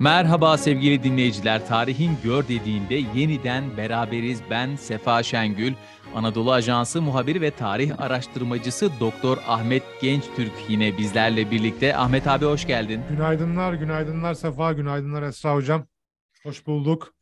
Merhaba sevgili dinleyiciler. Tarihin gör dediğinde yeniden beraberiz. Ben Sefa Şengül. Anadolu Ajansı muhabiri ve tarih araştırmacısı Doktor Ahmet Gençtürk yine bizlerle birlikte. Ahmet abi hoş geldin. Günaydınlar, günaydınlar Sefa, günaydınlar Esra Hocam. Hoş bulduk.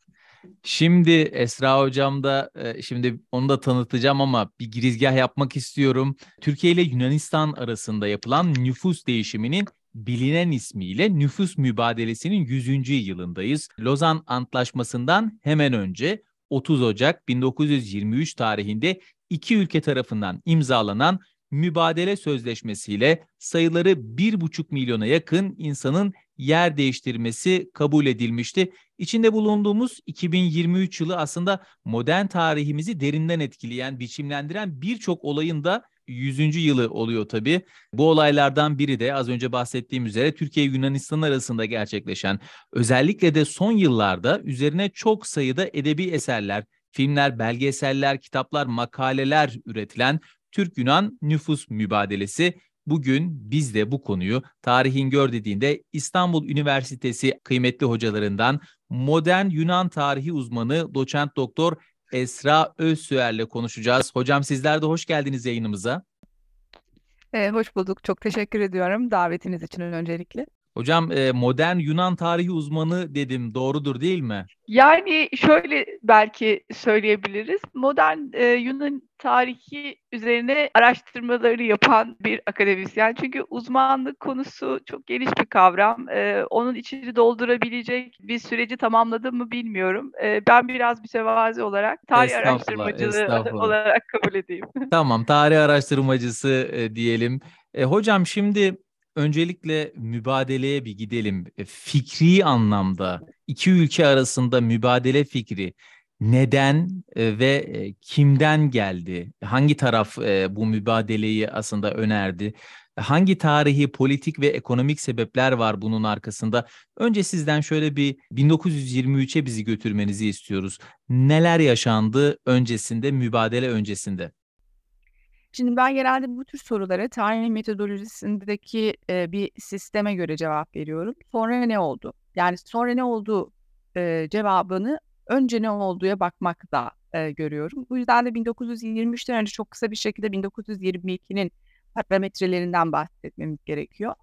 Şimdi Esra Hocam da e, şimdi onu da tanıtacağım ama bir girizgah yapmak istiyorum. Türkiye ile Yunanistan arasında yapılan nüfus değişiminin bilinen ismiyle nüfus mübadelesinin 100. yılındayız. Lozan Antlaşması'ndan hemen önce 30 Ocak 1923 tarihinde iki ülke tarafından imzalanan mübadele sözleşmesiyle sayıları 1,5 milyona yakın insanın yer değiştirmesi kabul edilmişti. İçinde bulunduğumuz 2023 yılı aslında modern tarihimizi derinden etkileyen, biçimlendiren birçok olayın da 100. yılı oluyor tabii. Bu olaylardan biri de az önce bahsettiğim üzere Türkiye Yunanistan arasında gerçekleşen özellikle de son yıllarda üzerine çok sayıda edebi eserler, filmler, belgeseller, kitaplar, makaleler üretilen Türk-Yunan nüfus mübadelesi Bugün biz de bu konuyu tarihin gör dediğinde İstanbul Üniversitesi kıymetli hocalarından modern Yunan tarihi uzmanı doçent doktor Esra Özsüer'le konuşacağız. Hocam sizler de hoş geldiniz yayınımıza. Ee, hoş bulduk. Çok teşekkür ediyorum davetiniz için öncelikle. Hocam e, modern Yunan tarihi uzmanı dedim. Doğrudur değil mi? Yani şöyle belki söyleyebiliriz. Modern e, Yunan tarihi üzerine araştırmaları yapan bir akademisyen. Çünkü uzmanlık konusu çok geniş bir kavram. E, onun içini doldurabilecek bir süreci tamamladım mı bilmiyorum. E, ben biraz mütevazi olarak tarih Estağfurullah, araştırmacılığı estağfurullah. olarak kabul edeyim. Tamam, tarih araştırmacısı e, diyelim. E, hocam şimdi öncelikle mübadeleye bir gidelim. E, Fikri anlamda iki ülke arasında mübadele fikri neden e, ve e, kimden geldi? Hangi taraf bu mübadeleyi aslında önerdi? Hangi tarihi, politik ve ekonomik sebepler var bunun arkasında? Önce sizden şöyle bir 1923'e bizi götürmenizi istiyoruz. Neler yaşandı öncesinde, mübadele öncesinde? Şimdi ben genelde bu tür sorulara tarih metodolojisindeki e, bir sisteme göre cevap veriyorum. Sonra ne oldu? Yani sonra ne oldu e, cevabını önce ne olduğuya bakmakta e, görüyorum. Bu yüzden de 1923'ten önce çok kısa bir şekilde 1922'nin parametrelerinden bahsetmemiz gerekiyor.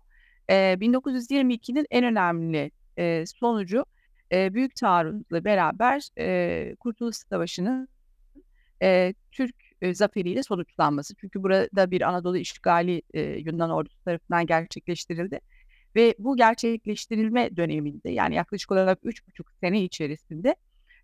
E, 1922'nin en önemli e, sonucu e, Büyük Taarruz'la beraber e, Kurtuluş Savaşı'nın e, Türk e, zaferiyle sonuçlanması. Çünkü burada bir Anadolu işgali e, Yunan ordusu tarafından gerçekleştirildi. Ve bu gerçekleştirilme döneminde yani yaklaşık olarak üç buçuk sene içerisinde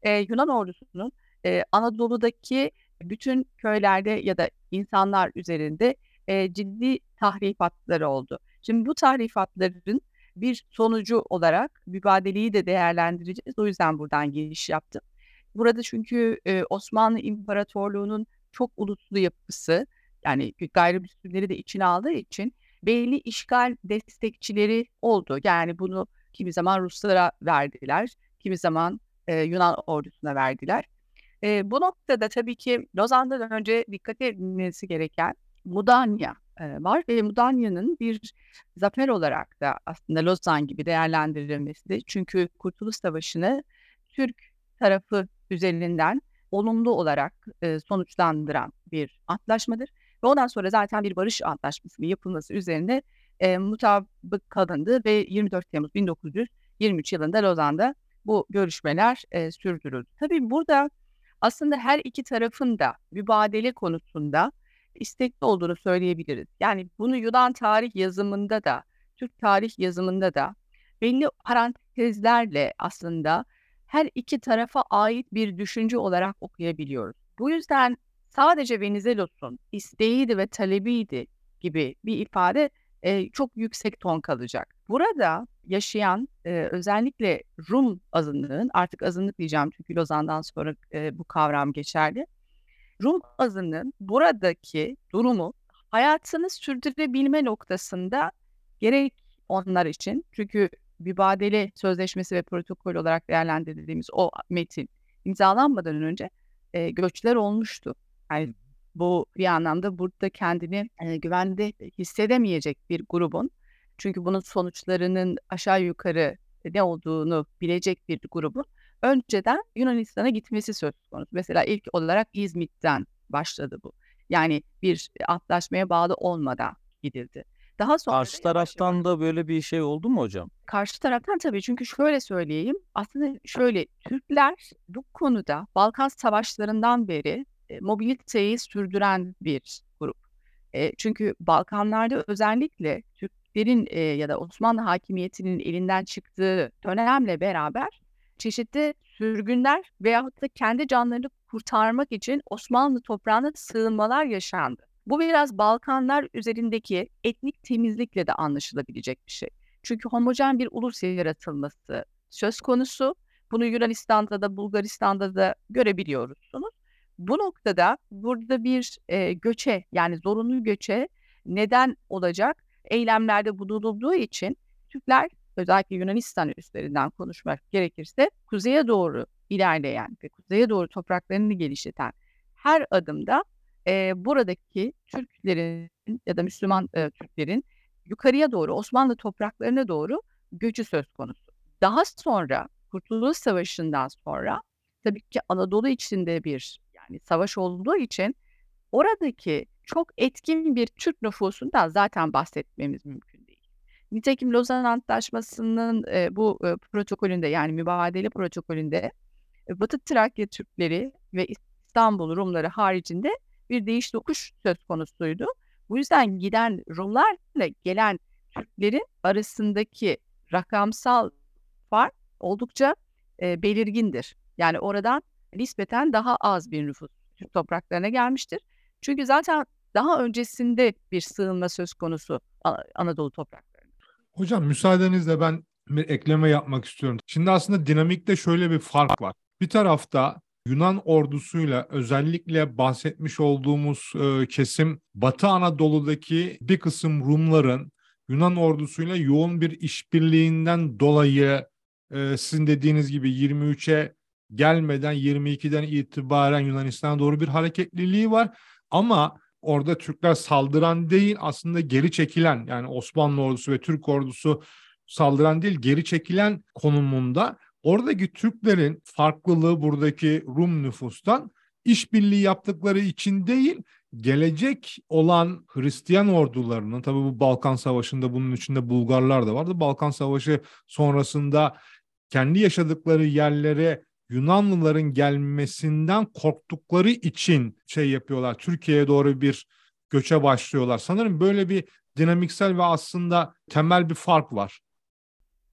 e, Yunan ordusunun e, Anadolu'daki bütün köylerde ya da insanlar üzerinde e, ciddi tahrifatları oldu. Şimdi bu tahrifatların bir sonucu olarak mübadeleyi de değerlendireceğiz. O yüzden buradan giriş yaptım. Burada çünkü e, Osmanlı İmparatorluğu'nun çok uluslu yapısı yani gayrimüslimleri de içine aldığı için belli işgal destekçileri oldu. Yani bunu kimi zaman Ruslara verdiler, kimi zaman e, Yunan ordusuna verdiler. E, bu noktada tabii ki Lozan'dan önce dikkat edilmesi gereken Mudanya e, var ve Mudanya'nın bir zafer olarak da aslında Lozan gibi değerlendirilmesi de çünkü Kurtuluş Savaşı'nı Türk tarafı üzerinden olumlu olarak e, sonuçlandıran bir antlaşmadır. Ve ondan sonra zaten bir barış antlaşması yapılması üzerine e, mutabık kalındı ve 24 Temmuz 1923 yılında Lozan'da bu görüşmeler e, sürdürüldü. Tabii burada aslında her iki tarafın da mübadele konusunda istekli olduğunu söyleyebiliriz. Yani bunu Yunan tarih yazımında da, Türk tarih yazımında da belli parantezlerle aslında her iki tarafa ait bir düşünce olarak okuyabiliyoruz. Bu yüzden sadece Venizelos'un isteğiydi ve talebiydi gibi bir ifade e, çok yüksek ton kalacak. Burada yaşayan e, özellikle Rum azınlığın artık azınlık diyeceğim çünkü Lozan'dan sonra e, bu kavram geçerli. Rum azınlığın buradaki durumu hayatını sürdürebilme noktasında gerek onlar için çünkü mübadele sözleşmesi ve protokol olarak değerlendirdiğimiz o metin imzalanmadan önce e, göçler olmuştu. Yani bu bir anlamda burada kendini e, güvende hissedemeyecek bir grubun çünkü bunun sonuçlarının aşağı yukarı ne olduğunu bilecek bir grubun önceden Yunanistan'a gitmesi söz konusu. Mesela ilk olarak İzmit'ten başladı bu. Yani bir antlaşmaya bağlı olmadan gidildi. Daha sonra Karşı da yavaş taraftan yavaş da böyle bir şey oldu mu hocam? Karşı taraftan tabii çünkü şöyle söyleyeyim. Aslında şöyle Türkler bu konuda Balkan savaşlarından beri e, mobiliteyi sürdüren bir grup. E, çünkü Balkanlarda özellikle Türklerin e, ya da Osmanlı hakimiyetinin elinden çıktığı dönemle beraber çeşitli sürgünler veyahut da kendi canlarını kurtarmak için Osmanlı toprağına sığınmalar yaşandı. Bu biraz Balkanlar üzerindeki etnik temizlikle de anlaşılabilecek bir şey. Çünkü homojen bir ulus yaratılması söz konusu. Bunu Yunanistan'da da Bulgaristan'da da görebiliyorsunuz. Bu noktada burada bir e, göçe yani zorunlu göçe neden olacak eylemlerde bulunulduğu için Türkler özellikle Yunanistan üstlerinden konuşmak gerekirse kuzeye doğru ilerleyen ve kuzeye doğru topraklarını geliştiren her adımda e, buradaki Türklerin ya da Müslüman e, Türklerin yukarıya doğru Osmanlı topraklarına doğru göçü söz konusu. Daha sonra Kurtuluş Savaşı'ndan sonra tabii ki Anadolu içinde bir yani savaş olduğu için oradaki çok etkin bir Türk nüfusundan zaten bahsetmemiz mümkün değil. Nitekim Lozan Antlaşması'nın e, bu e, protokolünde yani mübadele protokolünde e, Batı Trakya Türkleri ve İstanbul Rumları haricinde bir değiş tokuş söz konusuydu. Bu yüzden giden Rumlarla gelen Türklerin arasındaki rakamsal fark oldukça e, belirgindir. Yani oradan nispeten daha az bir nüfus Türk topraklarına gelmiştir. Çünkü zaten daha öncesinde bir sığınma söz konusu Anadolu topraklarına. Hocam müsaadenizle ben bir ekleme yapmak istiyorum. Şimdi aslında dinamikte şöyle bir fark var. Bir tarafta Yunan ordusuyla özellikle bahsetmiş olduğumuz e, kesim Batı Anadolu'daki bir kısım Rumların Yunan ordusuyla yoğun bir işbirliğinden dolayı e, sizin dediğiniz gibi 23'e gelmeden 22'den itibaren Yunanistan'a doğru bir hareketliliği var. Ama orada Türkler saldıran değil aslında geri çekilen yani Osmanlı ordusu ve Türk ordusu saldıran değil geri çekilen konumunda oradaki Türklerin farklılığı buradaki Rum nüfustan işbirliği yaptıkları için değil gelecek olan Hristiyan ordularının tabii bu Balkan Savaşı'nda bunun içinde Bulgarlar da vardı. Balkan Savaşı sonrasında kendi yaşadıkları yerlere Yunanlıların gelmesinden korktukları için şey yapıyorlar. Türkiye'ye doğru bir göçe başlıyorlar. Sanırım böyle bir dinamiksel ve aslında temel bir fark var.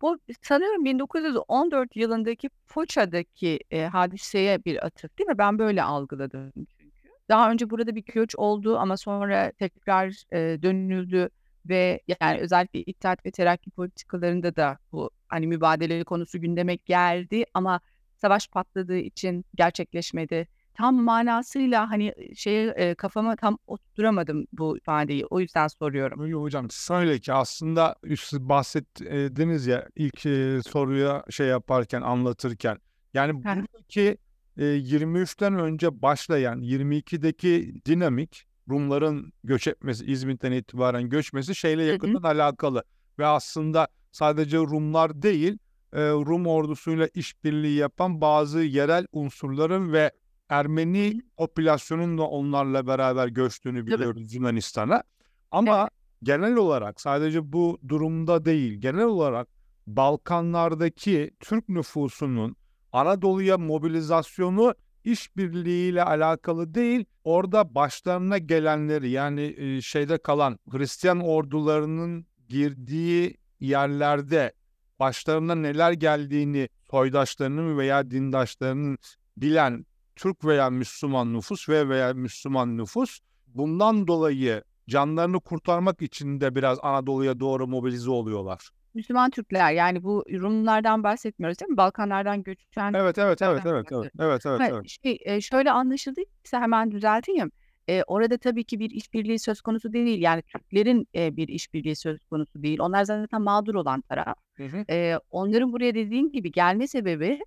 Bu sanıyorum 1914 yılındaki Foça'daki e, hadiseye bir atıf değil mi? Ben böyle algıladım çünkü. Daha önce burada bir göç oldu ama sonra tekrar e, dönüldü ve yani özellikle İttihat ve Terakki politikalarında da bu hani mübadele konusu gündeme geldi ama savaş patladığı için gerçekleşmedi. Tam manasıyla hani şeye e, kafama tam oturamadım bu ifadeyi. O yüzden soruyorum. Öyle hocam şöyle ki aslında siz bahsettiniz ya ilk e, soruya şey yaparken anlatırken yani buradaki e, 23'ten önce başlayan 22'deki dinamik Rumların göç etmesi İzmit'ten itibaren göçmesi şeyle yakından hı hı. alakalı ve aslında sadece Rumlar değil Rum ordusuyla işbirliği yapan bazı yerel unsurların ve Ermeni popülasyonun da onlarla beraber göçtüğünü biliyoruz evet. Yunanistan'a. Ama evet. genel olarak sadece bu durumda değil, genel olarak Balkanlardaki Türk nüfusunun Anadolu'ya mobilizasyonu işbirliğiyle alakalı değil, orada başlarına gelenleri yani şeyde kalan Hristiyan ordularının girdiği yerlerde başlarına neler geldiğini soydaşlarının veya dindaşlarının bilen Türk veya Müslüman nüfus ve veya Müslüman nüfus bundan dolayı canlarını kurtarmak için de biraz Anadolu'ya doğru mobilize oluyorlar. Müslüman Türkler yani bu Rumlardan bahsetmiyoruz değil mi? Balkanlardan göçen Evet evet evet evet evet evet evet. evet. Şey, şöyle anlaşıldıysa hemen düzelteyim. Ee, orada tabii ki bir işbirliği söz konusu değil. Yani Türklerin e, bir işbirliği söz konusu değil. Onlar zaten mağdur olan taraf. Hı hı. Ee, onların buraya dediğin gibi gelme sebebi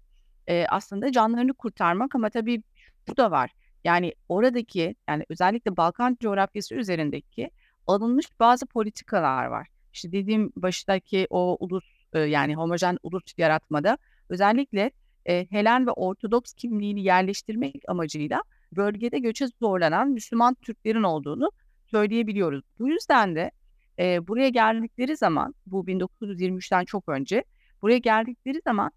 e, aslında canlarını kurtarmak ama tabii şu da var. Yani oradaki yani özellikle Balkan coğrafyası üzerindeki alınmış bazı politikalar var. İşte dediğim baştaki o ulus e, yani homojen ulus yaratmada özellikle e, Helen ve Ortodoks kimliğini yerleştirmek amacıyla bölgede göçe zorlanan Müslüman Türklerin olduğunu söyleyebiliyoruz. Bu yüzden de e, buraya geldikleri zaman bu 1923'ten çok önce buraya geldikleri zaman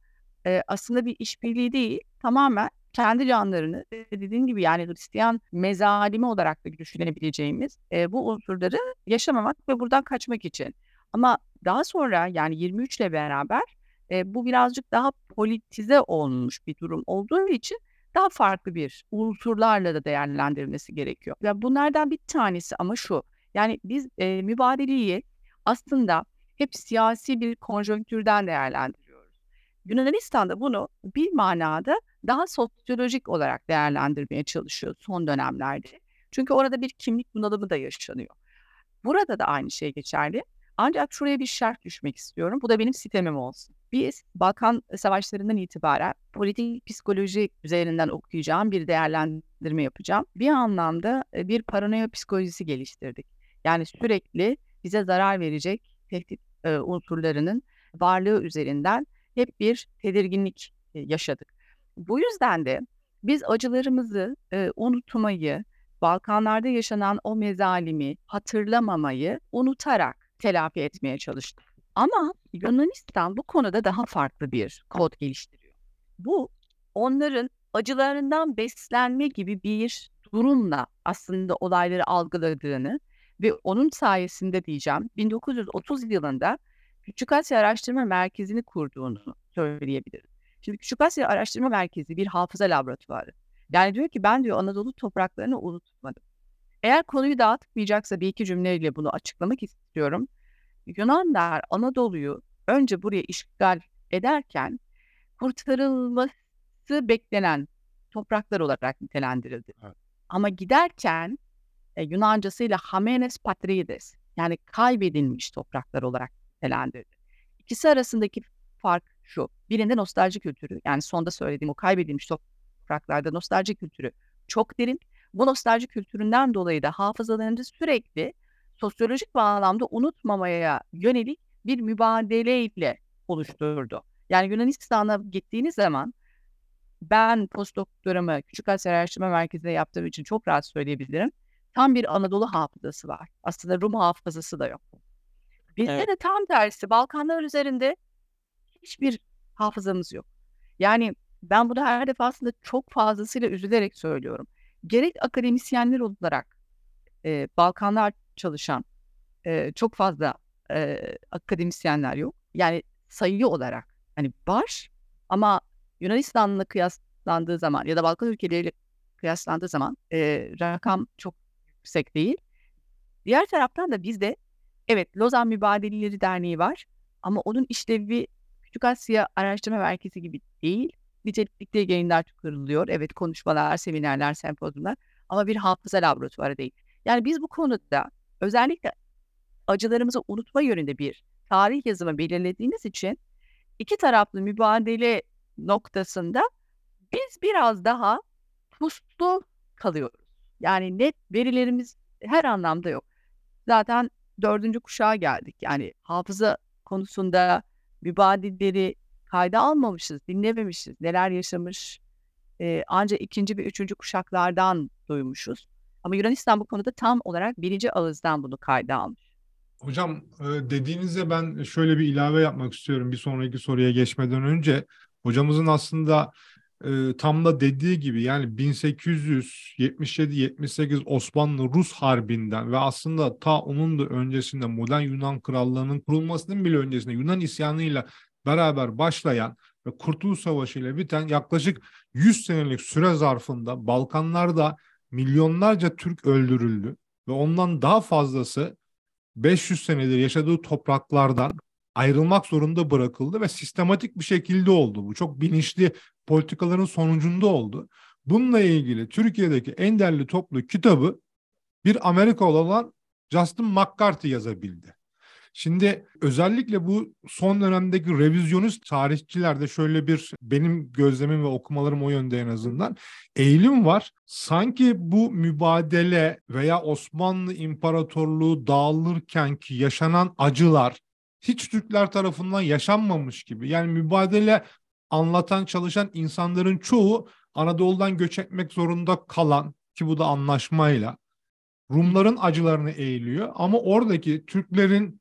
e, aslında bir işbirliği değil tamamen kendi canlarını dediğim gibi yani Hristiyan mezalimi olarak da düşünebileceğimiz e, bu unsurları yaşamamak ve buradan kaçmak için. Ama daha sonra yani 23 ile beraber e, bu birazcık daha politize olmuş bir durum olduğu için daha farklı bir unsurlarla da değerlendirilmesi gerekiyor. Ya bunlardan bir tanesi ama şu. Yani biz e, mübadeleyi aslında hep siyasi bir konjonktürden değerlendiriyoruz. Yunanistan'da bunu bir manada daha sosyolojik olarak değerlendirmeye çalışıyor son dönemlerde. Çünkü orada bir kimlik bunalımı da yaşanıyor. Burada da aynı şey geçerli. Ancak şuraya bir şart düşmek istiyorum. Bu da benim sitemim olsun. Biz Balkan Savaşlarından itibaren politik psikoloji üzerinden okuyacağım bir değerlendirme yapacağım. Bir anlamda bir paranoya psikolojisi geliştirdik. Yani sürekli bize zarar verecek tehdit e, unsurlarının varlığı üzerinden hep bir tedirginlik e, yaşadık. Bu yüzden de biz acılarımızı e, unutmayı, Balkanlarda yaşanan o mezalimi hatırlamamayı unutarak telafi etmeye çalıştık. Ama Yunanistan bu konuda daha farklı bir kod geliştiriyor. Bu onların acılarından beslenme gibi bir durumla aslında olayları algıladığını ve onun sayesinde diyeceğim 1930 yılında Küçük Asya Araştırma Merkezi'ni kurduğunu söyleyebilirim. Şimdi Küçük Asya Araştırma Merkezi bir hafıza laboratuvarı. Yani diyor ki ben diyor Anadolu topraklarını unutmadım. Eğer konuyu dağıtmayacaksa bir iki cümleyle bunu açıklamak istiyorum. Yunanlar Anadolu'yu önce buraya işgal ederken kurtarılması beklenen topraklar olarak nitelendirildi. Evet. Ama giderken e, Yunancasıyla Hamenes Patrides yani kaybedilmiş topraklar olarak nitelendirdi. İkisi arasındaki fark şu. Birinde nostalji kültürü yani sonda söylediğim o kaybedilmiş topraklarda nostalji kültürü çok derin. Bu nostalji kültüründen dolayı da hafızalarımızı sürekli sosyolojik bağlamda unutmamaya yönelik bir mübadeleyle oluşturdu. Yani Yunanistan'a gittiğiniz zaman ben postdoktoramı Küçük Asya Araştırma Merkezi'nde yaptığım için çok rahat söyleyebilirim. Tam bir Anadolu hafızası var. Aslında Rum hafızası da yok. Bizde evet. de tam tersi. Balkanlar üzerinde hiçbir hafızamız yok. Yani ben bunu her defasında çok fazlasıyla üzülerek söylüyorum. Gerek akademisyenler olarak e, Balkanlar çalışan e, çok fazla e, akademisyenler yok. Yani sayı olarak hani var ama Yunanistan'la kıyaslandığı zaman ya da Balkan ülkeleriyle kıyaslandığı zaman e, rakam çok yüksek değil. Diğer taraftan da bizde evet Lozan Mübadeleleri Derneği var ama onun işlevi Küçük Asya Araştırma Merkezi gibi değil. Nitelikli yayınlar kuruluyor. Evet konuşmalar, seminerler, sempozyumlar ama bir hafıza laboratuvarı değil. Yani biz bu konuda özellikle acılarımızı unutma yönünde bir tarih yazımı belirlediğimiz için iki taraflı mübadele noktasında biz biraz daha puslu kalıyoruz. Yani net verilerimiz her anlamda yok. Zaten dördüncü kuşağa geldik. Yani hafıza konusunda mübadilleri kayda almamışız, dinlememişiz. Neler yaşamış e, ancak ikinci ve üçüncü kuşaklardan duymuşuz. Ama Yunanistan bu konuda tam olarak birinci ağızdan bunu kayda almış. Hocam dediğinizde ben şöyle bir ilave yapmak istiyorum bir sonraki soruya geçmeden önce. Hocamızın aslında e, tam da dediği gibi yani 1877-78 Osmanlı-Rus Harbi'nden ve aslında ta onun da öncesinde modern Yunan Krallığı'nın kurulmasının bile öncesinde Yunan isyanıyla beraber başlayan ve Kurtuluş Savaşı ile biten yaklaşık 100 senelik süre zarfında Balkanlarda milyonlarca Türk öldürüldü ve ondan daha fazlası 500 senedir yaşadığı topraklardan ayrılmak zorunda bırakıldı ve sistematik bir şekilde oldu. Bu çok bilinçli politikaların sonucunda oldu. Bununla ilgili Türkiye'deki en değerli toplu kitabı bir Amerikalı olan Justin McCarthy yazabildi. Şimdi özellikle bu son dönemdeki revizyonist tarihçilerde şöyle bir benim gözlemim ve okumalarım o yönde en azından eğilim var. Sanki bu mübadele veya Osmanlı İmparatorluğu dağılırken ki yaşanan acılar hiç Türkler tarafından yaşanmamış gibi. Yani mübadele anlatan çalışan insanların çoğu Anadolu'dan göç etmek zorunda kalan ki bu da anlaşmayla Rumların acılarını eğiliyor ama oradaki Türklerin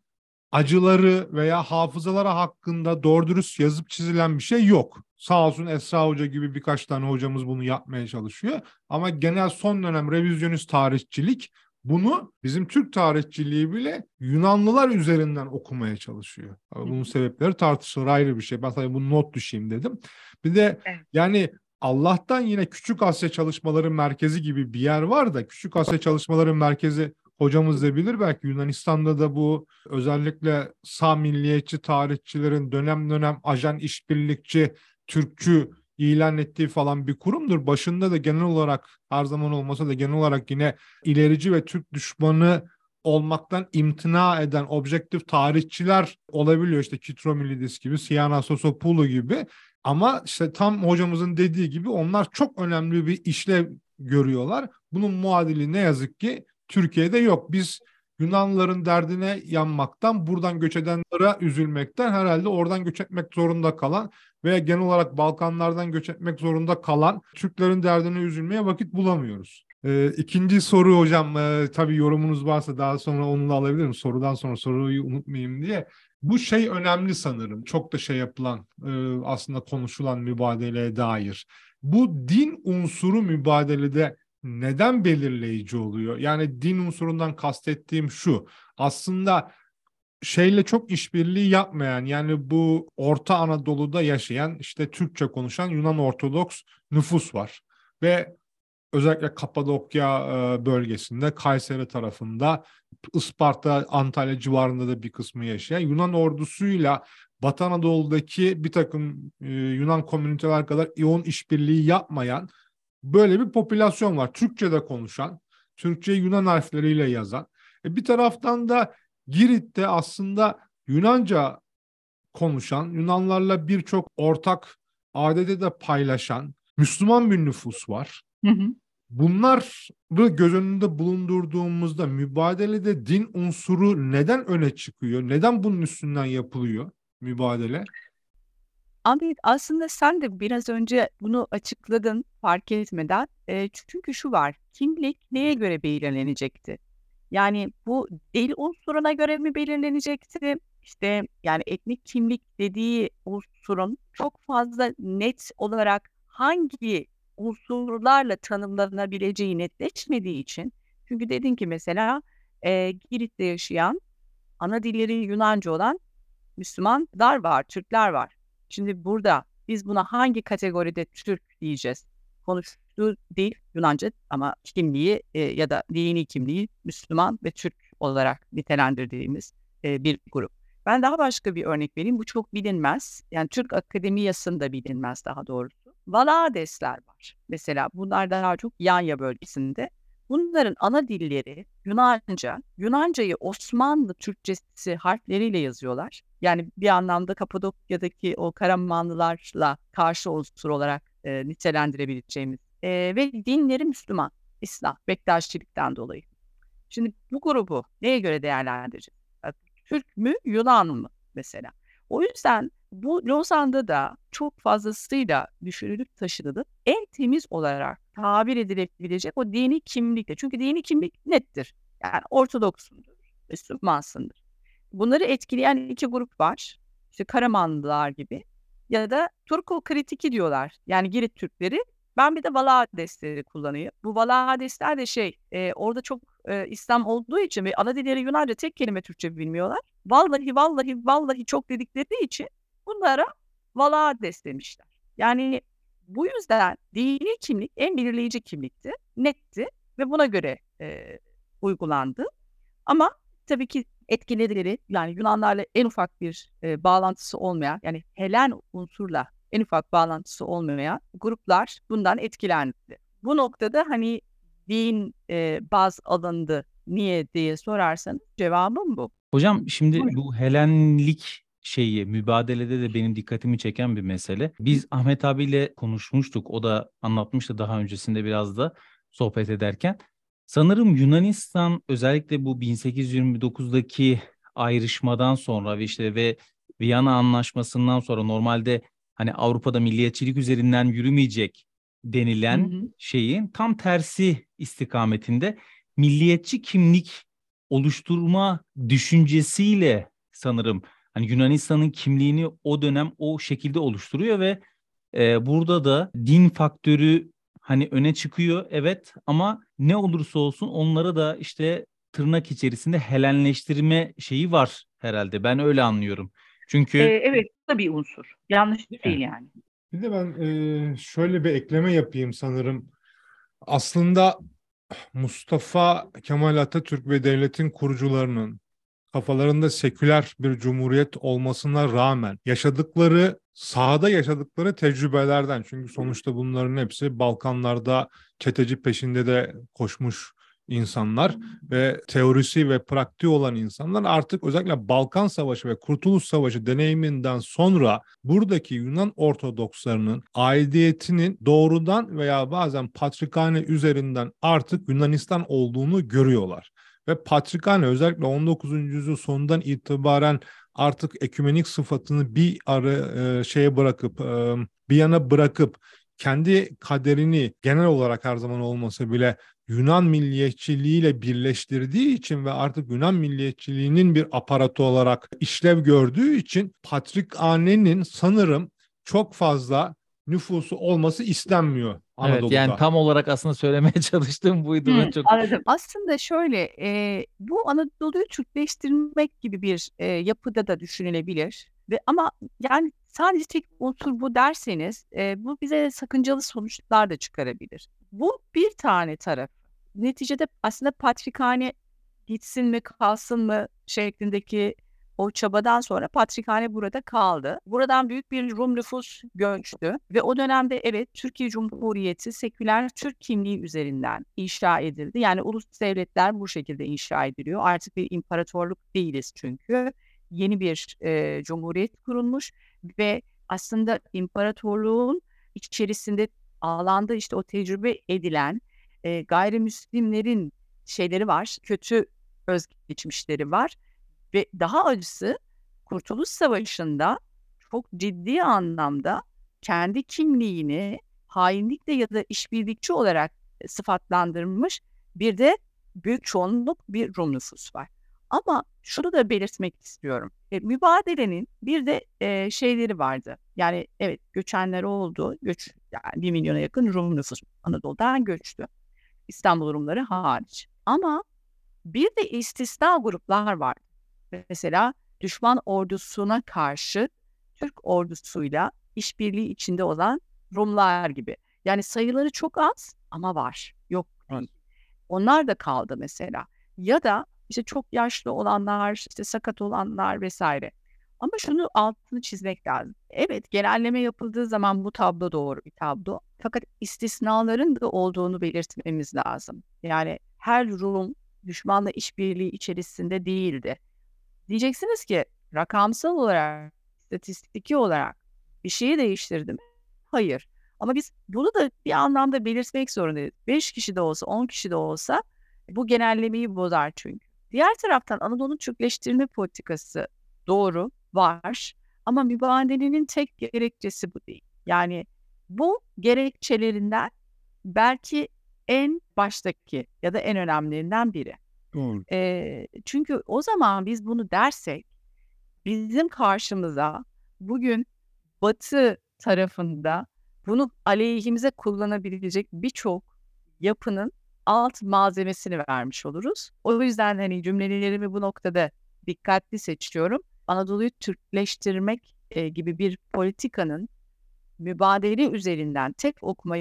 acıları veya hafızaları hakkında doğru dürüst yazıp çizilen bir şey yok. Sağ olsun Esra Hoca gibi birkaç tane hocamız bunu yapmaya çalışıyor. Ama genel son dönem revizyonist tarihçilik bunu bizim Türk tarihçiliği bile Yunanlılar üzerinden okumaya çalışıyor. Bunun sebepleri tartışılır ayrı bir şey. Ben sadece bunu not düşeyim dedim. Bir de evet. yani Allah'tan yine Küçük Asya Çalışmaları Merkezi gibi bir yer var da Küçük Asya Çalışmaları Merkezi hocamız da bilir belki Yunanistan'da da bu özellikle sağ milliyetçi tarihçilerin dönem dönem ajan işbirlikçi Türkçü ilan ettiği falan bir kurumdur. Başında da genel olarak her zaman olmasa da genel olarak yine ilerici ve Türk düşmanı olmaktan imtina eden objektif tarihçiler olabiliyor. İşte Kitromilidis gibi, Siyana Sosopoulou gibi. Ama işte tam hocamızın dediği gibi onlar çok önemli bir işlev görüyorlar. Bunun muadili ne yazık ki Türkiye'de yok. Biz Yunanlıların derdine yanmaktan, buradan göç edenlere üzülmekten herhalde oradan göç etmek zorunda kalan veya genel olarak Balkanlardan göç etmek zorunda kalan Türklerin derdine üzülmeye vakit bulamıyoruz. Ee, ikinci soru hocam, e, tabii yorumunuz varsa daha sonra onu da alabilirim. Sorudan sonra soruyu unutmayayım diye. Bu şey önemli sanırım. Çok da şey yapılan, e, aslında konuşulan mübadeleye dair. Bu din unsuru mübadelede neden belirleyici oluyor? Yani din unsurundan kastettiğim şu. Aslında şeyle çok işbirliği yapmayan yani bu Orta Anadolu'da yaşayan işte Türkçe konuşan Yunan Ortodoks nüfus var. Ve özellikle Kapadokya e, bölgesinde Kayseri tarafında Isparta, Antalya civarında da bir kısmı yaşayan Yunan ordusuyla Batı Anadolu'daki bir takım e, Yunan komüniteler kadar yoğun işbirliği yapmayan böyle bir popülasyon var. Türkçe'de konuşan, Türkçe Yunan harfleriyle yazan. E bir taraftan da Girit'te aslında Yunanca konuşan, Yunanlarla birçok ortak adede de paylaşan Müslüman bir nüfus var. Hı hı. Bunları göz önünde bulundurduğumuzda mübadelede din unsuru neden öne çıkıyor? Neden bunun üstünden yapılıyor mübadele? Ahmet aslında sen de biraz önce bunu açıkladın fark etmeden. E, çünkü şu var, kimlik neye göre belirlenecekti? Yani bu dil unsuruna göre mi belirlenecekti? İşte yani etnik kimlik dediği unsurun çok fazla net olarak hangi unsurlarla tanımlanabileceği netleşmediği için çünkü dedin ki mesela e, Girit'te yaşayan ana dilleri Yunanca olan Müslümanlar var, Türkler var. Şimdi burada biz buna hangi kategoride Türk diyeceğiz? Konuştuğu dil Yunanca ama kimliği e, ya da dini kimliği Müslüman ve Türk olarak nitelendirdiğimiz e, bir grup. Ben daha başka bir örnek vereyim. Bu çok bilinmez. Yani Türk Akademiyası'nda bilinmez daha doğrusu. Valadesler var. Mesela bunlar daha çok Yanya bölgesinde. Bunların ana dilleri Yunanca. Yunancayı Osmanlı Türkçesi harfleriyle yazıyorlar. Yani bir anlamda Kapadokya'daki o Karamanlılarla karşı unsur olarak e, nitelendirebileceğimiz. E, ve dinleri Müslüman, İslam, Bektaşilikten dolayı. Şimdi bu grubu neye göre değerlendireceğiz? Türk mü, Yunan mı mesela? O yüzden bu Lozan'da da çok fazlasıyla düşünülüp taşınılıp en temiz olarak tabir edilebilecek o dini kimlikle. Çünkü dini kimlik nettir. Yani Ortodoksundur, Müslümansındır. Bunları etkileyen iki grup var. İşte Karamanlılar gibi ya da Turko kritiki diyorlar. Yani Girit Türkleri. Ben bir de Valahadesleri kullanıyorum. Bu Valahadesler de şey e, orada çok e, İslam olduğu için ve ana dilleri Yunanca tek kelime Türkçe bilmiyorlar. Vallahi vallahi vallahi çok dedikleri için bunlara Valahades demişler. Yani bu yüzden dini kimlik en belirleyici kimlikti, netti ve buna göre e, uygulandı. Ama tabii ki etkileri yani Yunanlarla en ufak bir e, bağlantısı olmayan yani Helen unsurla en ufak bağlantısı olmayan gruplar bundan etkilendi. Bu noktada hani din e, baz alındı niye diye sorarsanız cevabım bu. Hocam şimdi bu Helenlik şeyi mübadelede de benim dikkatimi çeken bir mesele. Biz Ahmet abiyle konuşmuştuk. O da anlatmıştı daha öncesinde biraz da sohbet ederken. Sanırım Yunanistan özellikle bu 1829'daki ayrışmadan sonra ve işte ve Viyana Anlaşması'ndan sonra normalde hani Avrupa'da milliyetçilik üzerinden yürümeyecek denilen hı hı. şeyin tam tersi istikametinde milliyetçi kimlik oluşturma düşüncesiyle sanırım hani Yunanistan'ın kimliğini o dönem o şekilde oluşturuyor ve e, burada da din faktörü hani öne çıkıyor evet ama ne olursa olsun onlara da işte tırnak içerisinde helenleştirme şeyi var herhalde. Ben öyle anlıyorum. Çünkü ee, evet bu da bir unsur. Yanlış değil, değil yani. Bir de ben e, şöyle bir ekleme yapayım sanırım. Aslında Mustafa Kemal Atatürk ve devletin kurucularının kafalarında seküler bir cumhuriyet olmasına rağmen yaşadıkları sahada yaşadıkları tecrübelerden çünkü sonuçta bunların hepsi Balkanlarda çeteci peşinde de koşmuş insanlar ve teorisi ve pratiği olan insanlar artık özellikle Balkan Savaşı ve Kurtuluş Savaşı deneyiminden sonra buradaki Yunan Ortodokslarının aidiyetinin doğrudan veya bazen Patrikhane üzerinden artık Yunanistan olduğunu görüyorlar. Ve Patrikhane özellikle 19. yüzyıl sonundan itibaren artık ekümenik sıfatını bir ara e, şeye bırakıp e, bir yana bırakıp kendi kaderini genel olarak her zaman olmasa bile Yunan milliyetçiliğiyle birleştirdiği için ve artık Yunan milliyetçiliğinin bir aparatı olarak işlev gördüğü için Patrik Ane'nin sanırım çok fazla nüfusu olması istenmiyor Anadolu'da. Evet yani tam olarak aslında söylemeye çalıştığım buydu. Hı, çok... Anladım. Aslında şöyle e, bu Anadolu'yu Türkleştirmek gibi bir e, yapıda da düşünülebilir. Ve ama yani sadece tek unsur bu derseniz e, bu bize sakıncalı sonuçlar da çıkarabilir. Bu bir tane taraf. Neticede aslında Patrikhane gitsin mi kalsın mı şeklindeki o çabadan sonra Patrikhane burada kaldı. Buradan büyük bir Rum nüfus göçtü ve o dönemde evet Türkiye Cumhuriyeti seküler Türk kimliği üzerinden inşa edildi. Yani ulus devletler bu şekilde inşa ediliyor. Artık bir imparatorluk değiliz çünkü. Yeni bir e, cumhuriyet kurulmuş ve aslında imparatorluğun içerisinde alanda işte o tecrübe edilen e, gayrimüslimlerin şeyleri var, kötü özgeçmişleri var ve daha acısı Kurtuluş Savaşı'nda çok ciddi anlamda kendi kimliğini hainlikle ya da işbirlikçi olarak sıfatlandırmış bir de büyük çoğunluk bir Rum nüfus var. Ama şunu da belirtmek istiyorum. E, mübadelenin bir de e, şeyleri vardı. Yani evet göçenler oldu. Göç yani 1 milyona yakın Rum nüfus Anadolu'dan göçtü. İstanbul Rumları hariç. Ama bir de istisna gruplar var. Mesela düşman ordusuna karşı Türk ordusuyla işbirliği içinde olan Rumlar gibi. Yani sayıları çok az ama var. Yok. Evet. Onlar da kaldı mesela. Ya da işte çok yaşlı olanlar, işte sakat olanlar vesaire. Ama şunu altını çizmek lazım. Evet genelleme yapıldığı zaman bu tablo doğru bir tablo. Fakat istisnaların da olduğunu belirtmemiz lazım. Yani her Rum düşmanla işbirliği içerisinde değildi. Diyeceksiniz ki rakamsal olarak, statistiki olarak bir şeyi değiştirdi mi? Hayır. Ama biz bunu da bir anlamda belirtmek zorundayız. 5 kişi de olsa, 10 kişi de olsa bu genellemeyi bozar çünkü. Diğer taraftan Anadolu Türkleştirme politikası doğru, var. Ama mübadelenin tek gerekçesi bu değil. Yani bu gerekçelerinden belki en baştaki ya da en önemlilerinden biri. E, çünkü o zaman biz bunu dersek bizim karşımıza bugün Batı tarafında bunu aleyhimize kullanabilecek birçok yapının alt malzemesini vermiş oluruz. O yüzden hani cümlelerimi bu noktada dikkatli seçiyorum. Anadolu'yu Türkleştirmek e, gibi bir politikanın mübadele üzerinden tek okuma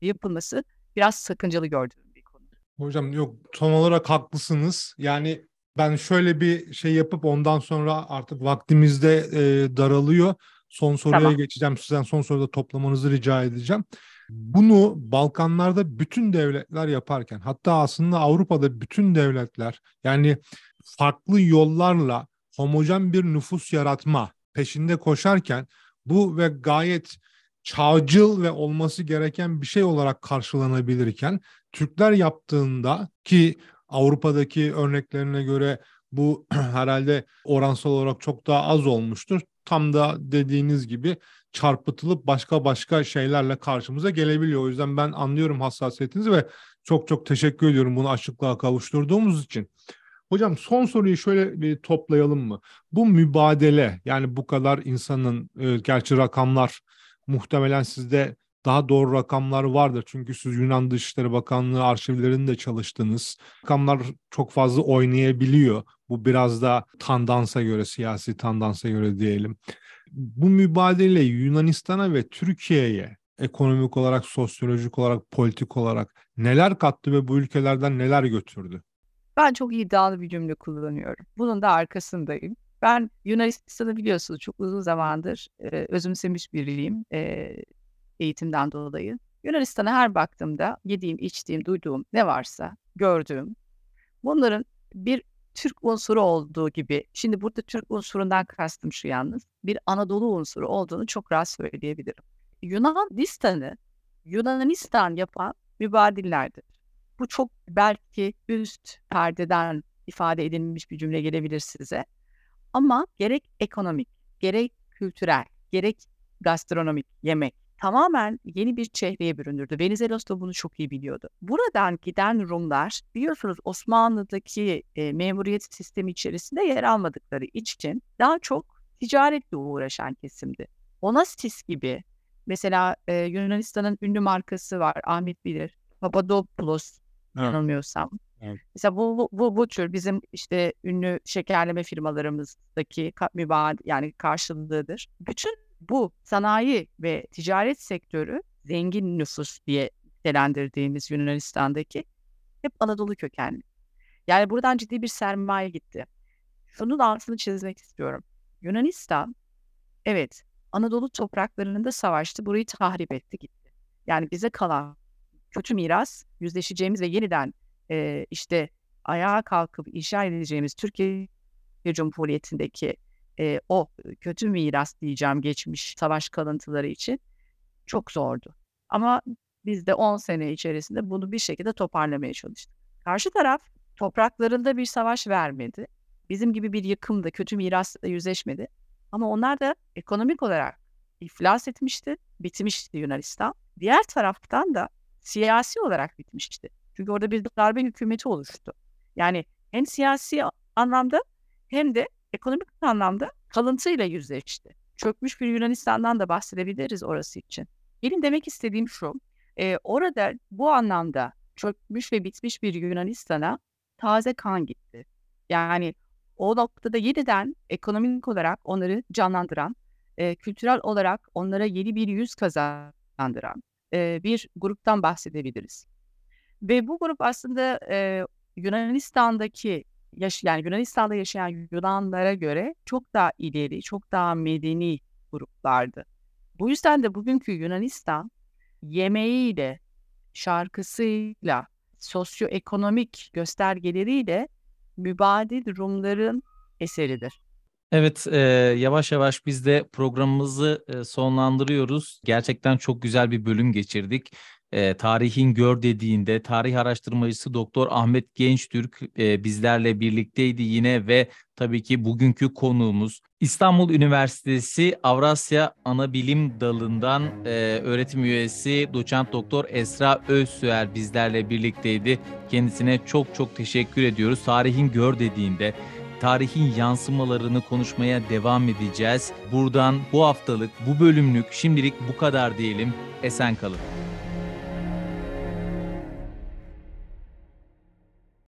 yapılması biraz sakıncalı konu. Hocam yok son olarak haklısınız. Yani ben şöyle bir şey yapıp ondan sonra artık vaktimizde e, daralıyor. Son soruya tamam. geçeceğim. Sizden son soruda toplamanızı rica edeceğim. Bunu Balkanlarda bütün devletler yaparken hatta aslında Avrupa'da bütün devletler yani farklı yollarla homojen bir nüfus yaratma peşinde koşarken bu ve gayet çağcıl ve olması gereken bir şey olarak karşılanabilirken Türkler yaptığında ki Avrupa'daki örneklerine göre Bu herhalde oransal olarak çok daha az olmuştur. Tam da dediğiniz gibi çarpıtılıp başka başka şeylerle karşımıza gelebiliyor. O yüzden ben anlıyorum hassasiyetinizi ve çok çok teşekkür ediyorum bunu açıklığa kavuşturduğumuz için. Hocam son soruyu şöyle bir toplayalım mı? Bu mübadele yani bu kadar insanın e, gerçi rakamlar muhtemelen sizde daha doğru rakamlar vardır. Çünkü siz Yunan Dışişleri Bakanlığı arşivlerinde çalıştınız. Rakamlar çok fazla oynayabiliyor. Bu biraz da tandansa göre, siyasi tandansa göre diyelim. Bu mübadele Yunanistan'a ve Türkiye'ye ekonomik olarak, sosyolojik olarak, politik olarak neler kattı ve bu ülkelerden neler götürdü? Ben çok iddialı bir cümle kullanıyorum. Bunun da arkasındayım. Ben Yunanistan'ı biliyorsunuz çok uzun zamandır e, özümsemiş biriyim e, eğitimden dolayı. Yunanistan'a her baktığımda yediğim, içtiğim, duyduğum ne varsa gördüğüm bunların bir Türk unsuru olduğu gibi, şimdi burada Türk unsurundan kastım şu yalnız, bir Anadolu unsuru olduğunu çok rahat söyleyebilirim. Yunanistan'ı Yunanistan yapan mübadillerdir. Bu çok belki üst perdeden ifade edilmiş bir cümle gelebilir size. Ama gerek ekonomik, gerek kültürel, gerek gastronomik yemek tamamen yeni bir çehreye büründürdü. Venizelos da bunu çok iyi biliyordu. Buradan giden Rumlar biliyorsunuz Osmanlı'daki e, memuriyet sistemi içerisinde yer almadıkları için daha çok ticaretle uğraşan kesimdi. Onastis gibi mesela e, Yunanistan'ın ünlü markası var Ahmet bilir. Papadopoulos Evet. yanılmıyorsam. Evet. Mesela bu, bu, bu, tür bizim işte ünlü şekerleme firmalarımızdaki mübad yani karşılığıdır. Bütün bu sanayi ve ticaret sektörü zengin nüfus diye nitelendirdiğimiz Yunanistan'daki hep Anadolu kökenli. Yani buradan ciddi bir sermaye gitti. Şunun altını çizmek istiyorum. Yunanistan evet Anadolu topraklarının da savaştı. Burayı tahrip etti gitti. Yani bize kalan kötü miras yüzleşeceğimiz ve yeniden e, işte ayağa kalkıp inşa edeceğimiz Türkiye Cumhuriyeti'ndeki e, o kötü miras diyeceğim geçmiş savaş kalıntıları için çok zordu. Ama biz de 10 sene içerisinde bunu bir şekilde toparlamaya çalıştık. Karşı taraf topraklarında bir savaş vermedi. Bizim gibi bir yıkımda, kötü mirasla yüzleşmedi. Ama onlar da ekonomik olarak iflas etmişti, bitmişti Yunanistan. Diğer taraftan da siyasi olarak bitmişti. Çünkü orada bir darbe hükümeti oluştu. Yani hem siyasi anlamda hem de ekonomik anlamda kalıntıyla yüzleşti. Çökmüş bir Yunanistan'dan da bahsedebiliriz orası için. Benim demek istediğim şu, e, orada bu anlamda çökmüş ve bitmiş bir Yunanistan'a taze kan gitti. Yani o noktada yeniden ekonomik olarak onları canlandıran, e, kültürel olarak onlara yeni bir yüz kazandıran e, bir gruptan bahsedebiliriz. Ve bu grup aslında e, Yunanistan'daki yaş yani Yunanistan'da yaşayan Yunanlara göre çok daha ileri, çok daha medeni gruplardı. Bu yüzden de bugünkü Yunanistan yemeğiyle, şarkısıyla, sosyoekonomik göstergeleriyle mübadil Rumların eseridir. Evet, e, yavaş yavaş biz de programımızı e, sonlandırıyoruz. Gerçekten çok güzel bir bölüm geçirdik. E, tarihin gör dediğinde tarih araştırmacısı Doktor Ahmet Gençtürk e, bizlerle birlikteydi yine ve tabii ki bugünkü konuğumuz İstanbul Üniversitesi Avrasya Anabilim Dalı'ndan e, öğretim üyesi Doçent Doktor Esra Özsüer bizlerle birlikteydi. Kendisine çok çok teşekkür ediyoruz. Tarihin gör dediğinde tarihin yansımalarını konuşmaya devam edeceğiz. Buradan bu haftalık, bu bölümlük şimdilik bu kadar diyelim. Esen kalın.